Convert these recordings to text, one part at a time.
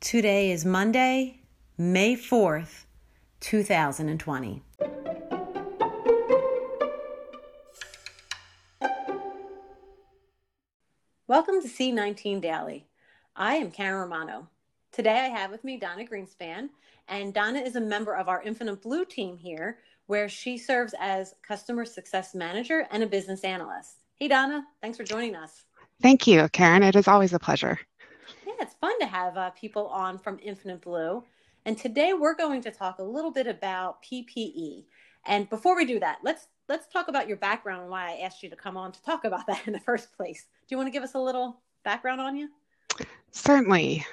Today is Monday, May 4th, 2020. Welcome to C19 Daily. I am Karen Romano. Today I have with me Donna Greenspan, and Donna is a member of our Infinite Blue team here, where she serves as customer success manager and a business analyst. Hey, Donna, thanks for joining us. Thank you, Karen. It is always a pleasure it's fun to have uh, people on from Infinite Blue. And today we're going to talk a little bit about PPE. And before we do that, let's let's talk about your background and why I asked you to come on to talk about that in the first place. Do you want to give us a little background on you? Certainly.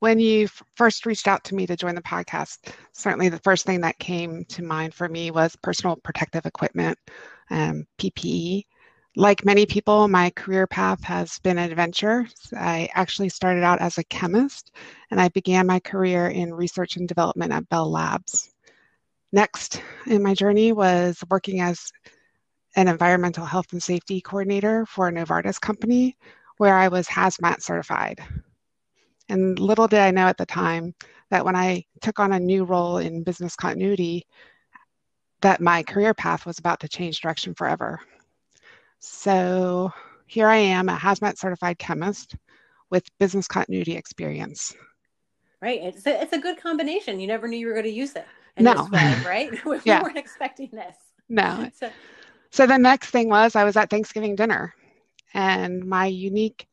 When you f- first reached out to me to join the podcast, certainly the first thing that came to mind for me was personal protective equipment, um, PPE. Like many people, my career path has been an adventure. I actually started out as a chemist and I began my career in research and development at Bell Labs. Next in my journey was working as an environmental health and safety coordinator for a Novartis company where I was hazmat certified. And little did I know at the time that when I took on a new role in business continuity, that my career path was about to change direction forever. So here I am, a hazmat certified chemist with business continuity experience. Right. It's a, it's a good combination. You never knew you were going to use it no. way, right? we yeah. weren't expecting this. No. So, so the next thing was I was at Thanksgiving dinner and my unique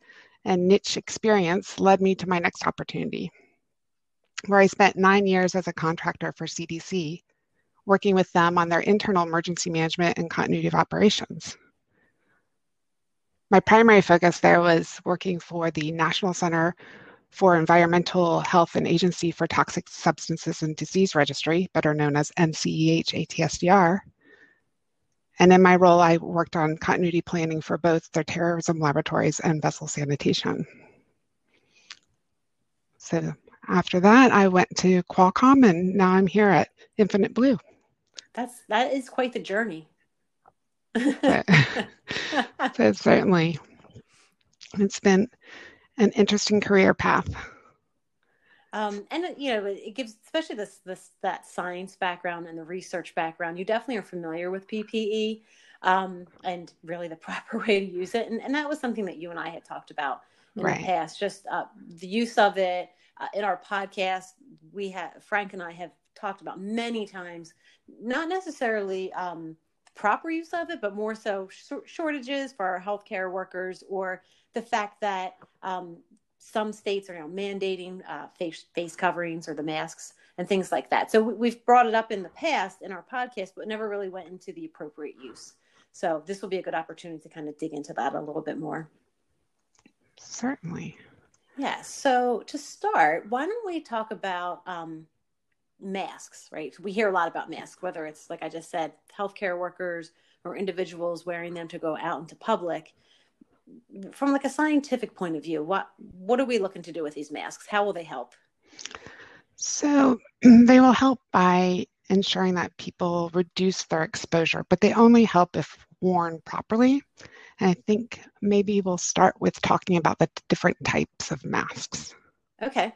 and niche experience led me to my next opportunity where I spent nine years as a contractor for CDC, working with them on their internal emergency management and continuity of operations my primary focus there was working for the National Center for Environmental Health and Agency for Toxic Substances and Disease Registry, better known as NCEH ATSDR. And in my role, I worked on continuity planning for both their terrorism laboratories and vessel sanitation. So after that, I went to Qualcomm, and now I'm here at Infinite Blue. That's that is quite the journey. So certainly, it's been an interesting career path. Um, and you know, it gives, especially this this that science background and the research background. You definitely are familiar with PPE um, and really the proper way to use it. And, and that was something that you and I had talked about in right. the past. Just uh, the use of it uh, in our podcast. We have Frank and I have talked about many times. Not necessarily. Um, proper use of it, but more so sh- shortages for our healthcare workers or the fact that um, some states are you know, mandating uh, face, face coverings or the masks and things like that. So we've brought it up in the past in our podcast, but never really went into the appropriate use. So this will be a good opportunity to kind of dig into that a little bit more. Certainly. Yeah. So to start, why don't we talk about um, masks, right? We hear a lot about masks, whether it's like I just said, healthcare workers or individuals wearing them to go out into public. From like a scientific point of view, what what are we looking to do with these masks? How will they help? So they will help by ensuring that people reduce their exposure, but they only help if worn properly. And I think maybe we'll start with talking about the different types of masks. Okay.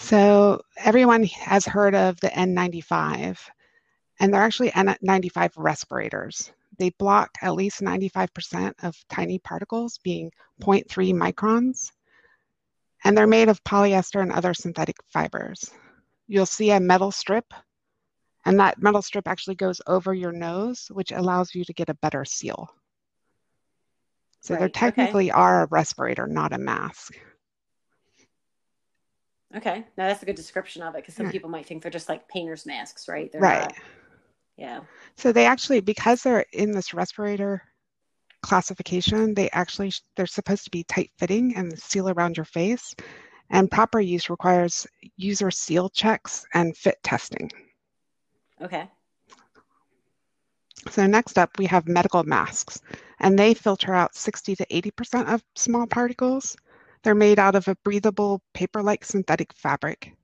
So everyone has heard of the N95, and they're actually N95 respirators. They block at least 95% of tiny particles, being 0.3 microns, and they're made of polyester and other synthetic fibers. You'll see a metal strip, and that metal strip actually goes over your nose, which allows you to get a better seal. So right. they technically okay. are a respirator, not a mask. Okay, now that's a good description of it because some yeah. people might think they're just like painter's masks, right? They're right. Not, yeah. So they actually, because they're in this respirator classification, they actually they're supposed to be tight fitting and seal around your face, and proper use requires user seal checks and fit testing. Okay. So next up, we have medical masks, and they filter out 60 to 80% of small particles they're made out of a breathable paper-like synthetic fabric,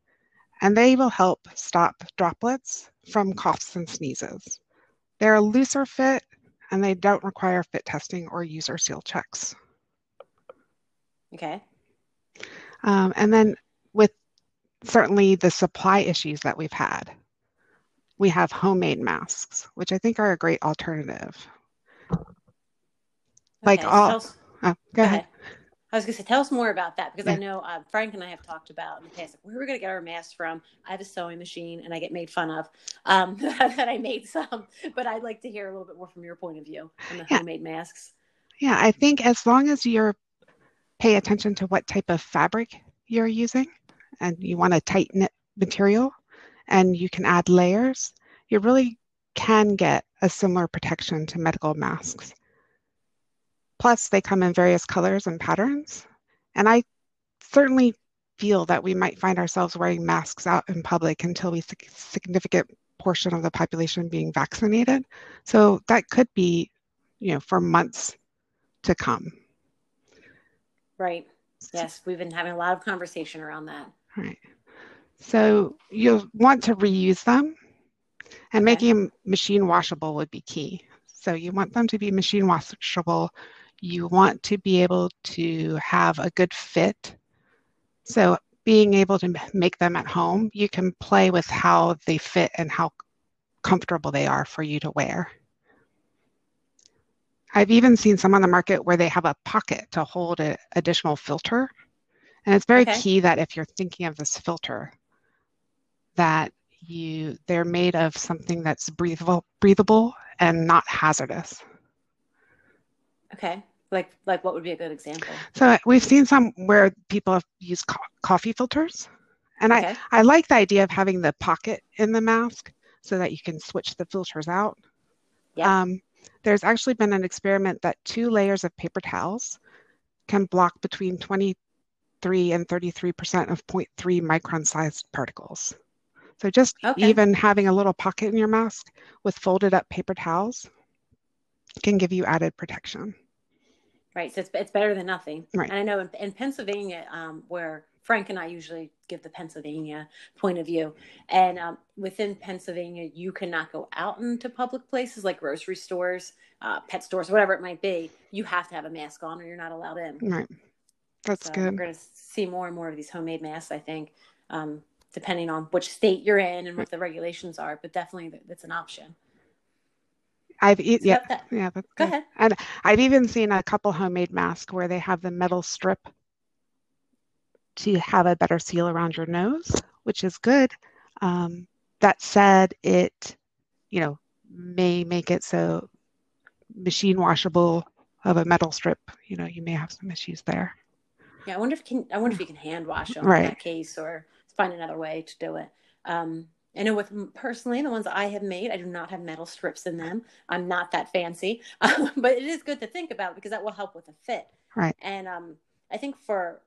and they will help stop droplets from coughs and sneezes. They're a looser fit, and they don't require fit testing or user seal checks. Okay. Um, and then with certainly the supply issues that we've had. We have homemade masks, which I think are a great alternative. Okay, like all, so oh, go, go ahead. ahead. I was going to say, tell us more about that because. I know uh, Frank and I have talked about in the past like, where we're going to get our masks from. I have a sewing machine and I get made fun of um, that I made some, but I'd like to hear a little bit more from your point of view on the yeah. homemade masks. Yeah, I think as long as you're pay attention to what type of fabric you're using and you want a tight knit material and you can add layers, you really can get a similar protection to medical masks. Plus, they come in various colors and patterns. And I certainly feel that we might find ourselves wearing masks out in public until we see significant portion of the population being vaccinated. So that could be, you know, for months to come. Right. Yes, we've been having a lot of conversation around that. Right. So you'll want to reuse them and okay. making them machine washable would be key. So you want them to be machine washable you want to be able to have a good fit. So being able to make them at home, you can play with how they fit and how comfortable they are for you to wear. I've even seen some on the market where they have a pocket to hold an additional filter. And it's very okay. key that if you're thinking of this filter, that you they're made of something that's breathable breathable and not hazardous. Okay. Like like what would be a good example? So we've seen some where people have used co- coffee filters. And okay. I, I like the idea of having the pocket in the mask so that you can switch the filters out. Yeah. Um, there's actually been an experiment that two layers of paper towels can block between 23 and 33% of 0.3 micron sized particles. So just okay. even having a little pocket in your mask with folded up paper towels can give you added protection. Right. So it's, it's better than nothing. Right. And I know in, in Pennsylvania, um, where Frank and I usually give the Pennsylvania point of view, and um, within Pennsylvania, you cannot go out into public places like grocery stores, uh, pet stores, whatever it might be. You have to have a mask on, or you're not allowed in. Right. That's so good. We're going to see more and more of these homemade masks. I think, um, depending on which state you're in and what the regulations are, but definitely that's an option. I've yeah that. yeah that's go good. ahead. And I've even seen a couple homemade masks where they have the metal strip to have a better seal around your nose, which is good. Um, that said, it you know may make it so machine washable of a metal strip. You know, you may have some issues there. Yeah, I wonder if can I wonder if you can hand wash them right. in that case, or find another way to do it. Um, I know with personally the ones I have made, I do not have metal strips in them. I'm not that fancy, um, but it is good to think about because that will help with the fit. Right. And um, I think for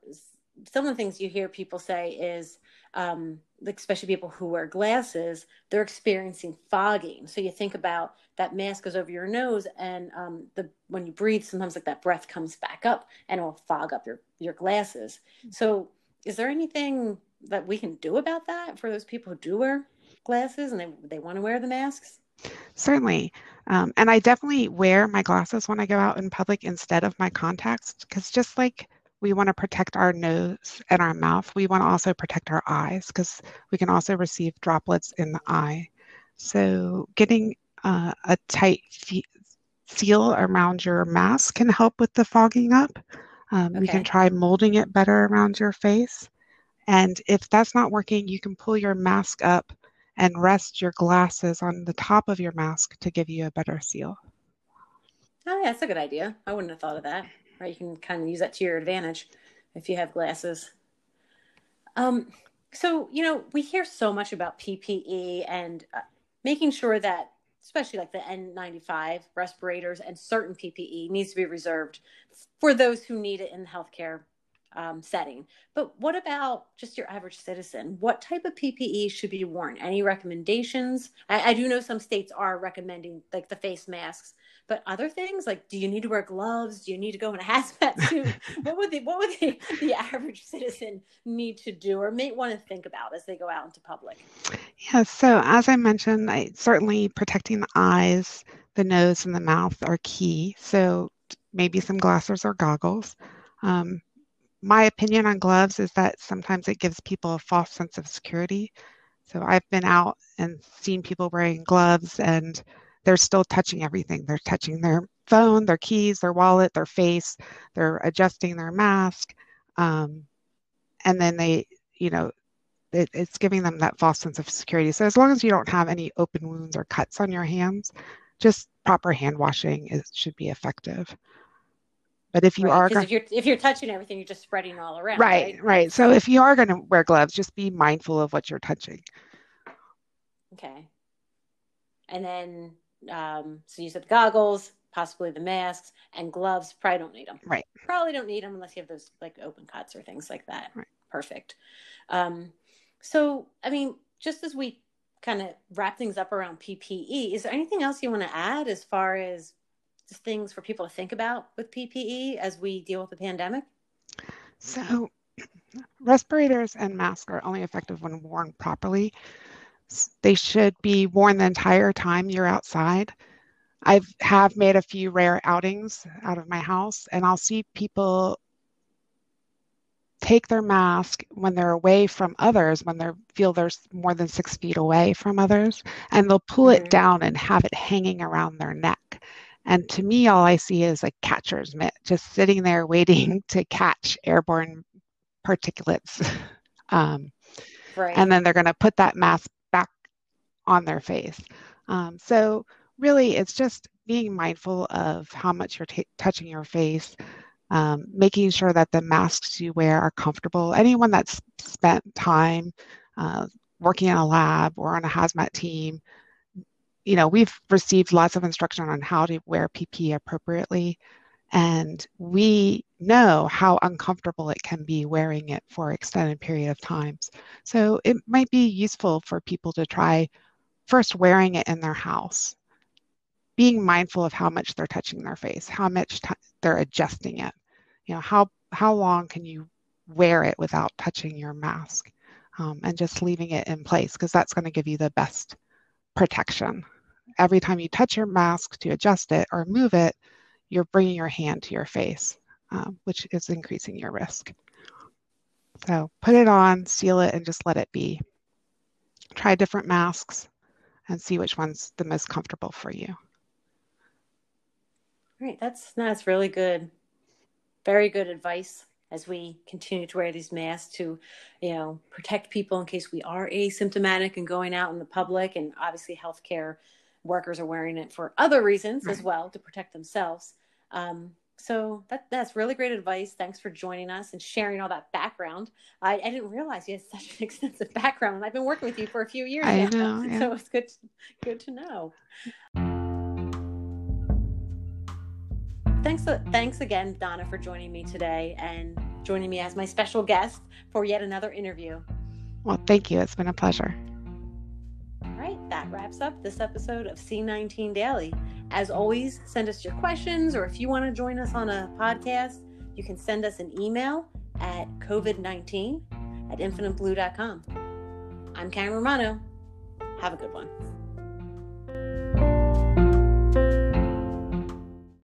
some of the things you hear people say is, um, especially people who wear glasses, they're experiencing fogging. So you think about that mask goes over your nose, and um, the when you breathe, sometimes like that breath comes back up and it will fog up your your glasses. So is there anything that we can do about that for those people who do wear glasses and they, they want to wear the masks? Certainly. Um, and I definitely wear my glasses when I go out in public instead of my contacts because just like we want to protect our nose and our mouth, we want to also protect our eyes because we can also receive droplets in the eye. So getting uh, a tight seal around your mask can help with the fogging up. Um, okay. You can try molding it better around your face. And if that's not working, you can pull your mask up and rest your glasses on the top of your mask to give you a better seal. Oh, yeah, that's a good idea. I wouldn't have thought of that. Right, you can kind of use that to your advantage if you have glasses. Um, so you know, we hear so much about PPE and uh, making sure that, especially like the N95 respirators and certain PPE, needs to be reserved for those who need it in healthcare um, setting. But what about just your average citizen? What type of PPE should be worn? Any recommendations? I, I, do know some states are recommending like the face masks, but other things like do you need to wear gloves? Do you need to go in a hazmat suit? what would the what would the, the average citizen need to do or may want to think about as they go out into public? Yeah. So as I mentioned, I, certainly protecting the eyes, the nose, and the mouth are key. So maybe some glasses or goggles. Um, my opinion on gloves is that sometimes it gives people a false sense of security. So I've been out and seen people wearing gloves and they're still touching everything. They're touching their phone, their keys, their wallet, their face. They're adjusting their mask. Um, and then they, you know, it, it's giving them that false sense of security. So as long as you don't have any open wounds or cuts on your hands, just proper hand washing is, should be effective. But if you right, are if you're if you're touching everything, you're just spreading all around. Right, right. right. So if you are going to wear gloves, just be mindful of what you're touching. Okay. And then, um, so you said the goggles, possibly the masks, and gloves. Probably don't need them. Right. Probably don't need them unless you have those like open cuts or things like that. Right. Perfect. Um, so, I mean, just as we kind of wrap things up around PPE, is there anything else you want to add as far as just things for people to think about with PPE as we deal with the pandemic? So, respirators and masks are only effective when worn properly. They should be worn the entire time you're outside. I have made a few rare outings out of my house, and I'll see people take their mask when they're away from others, when they feel they're more than six feet away from others, and they'll pull mm-hmm. it down and have it hanging around their neck. And to me, all I see is a catcher's mitt, just sitting there waiting to catch airborne particulates. Um, right. And then they're going to put that mask back on their face. Um, so, really, it's just being mindful of how much you're t- touching your face, um, making sure that the masks you wear are comfortable. Anyone that's spent time uh, working in a lab or on a hazmat team you know, we've received lots of instruction on how to wear PPE appropriately, and we know how uncomfortable it can be wearing it for extended period of times. So it might be useful for people to try first wearing it in their house, being mindful of how much they're touching their face, how much t- they're adjusting it. You know, how how long can you wear it without touching your mask, um, and just leaving it in place because that's going to give you the best protection. Every time you touch your mask to adjust it or move it, you're bringing your hand to your face, um, which is increasing your risk. So put it on, seal it, and just let it be. Try different masks and see which one's the most comfortable for you. Right, that's that's really good. Very good advice as we continue to wear these masks to, you know, protect people in case we are asymptomatic and going out in the public. And obviously, healthcare workers are wearing it for other reasons right. as well to protect themselves. Um, so that that's really great advice. Thanks for joining us and sharing all that background. I, I didn't realize you had such an extensive background, I've been working with you for a few years I now, know, yeah. so it's good to, good to know. Thanks, uh, thanks again, Donna, for joining me today and joining me as my special guest for yet another interview. Well, thank you. It's been a pleasure. All right, that wraps up this episode of C19 Daily. As always, send us your questions, or if you want to join us on a podcast, you can send us an email at COVID19 at infiniteblue.com. I'm Karen Romano. Have a good one.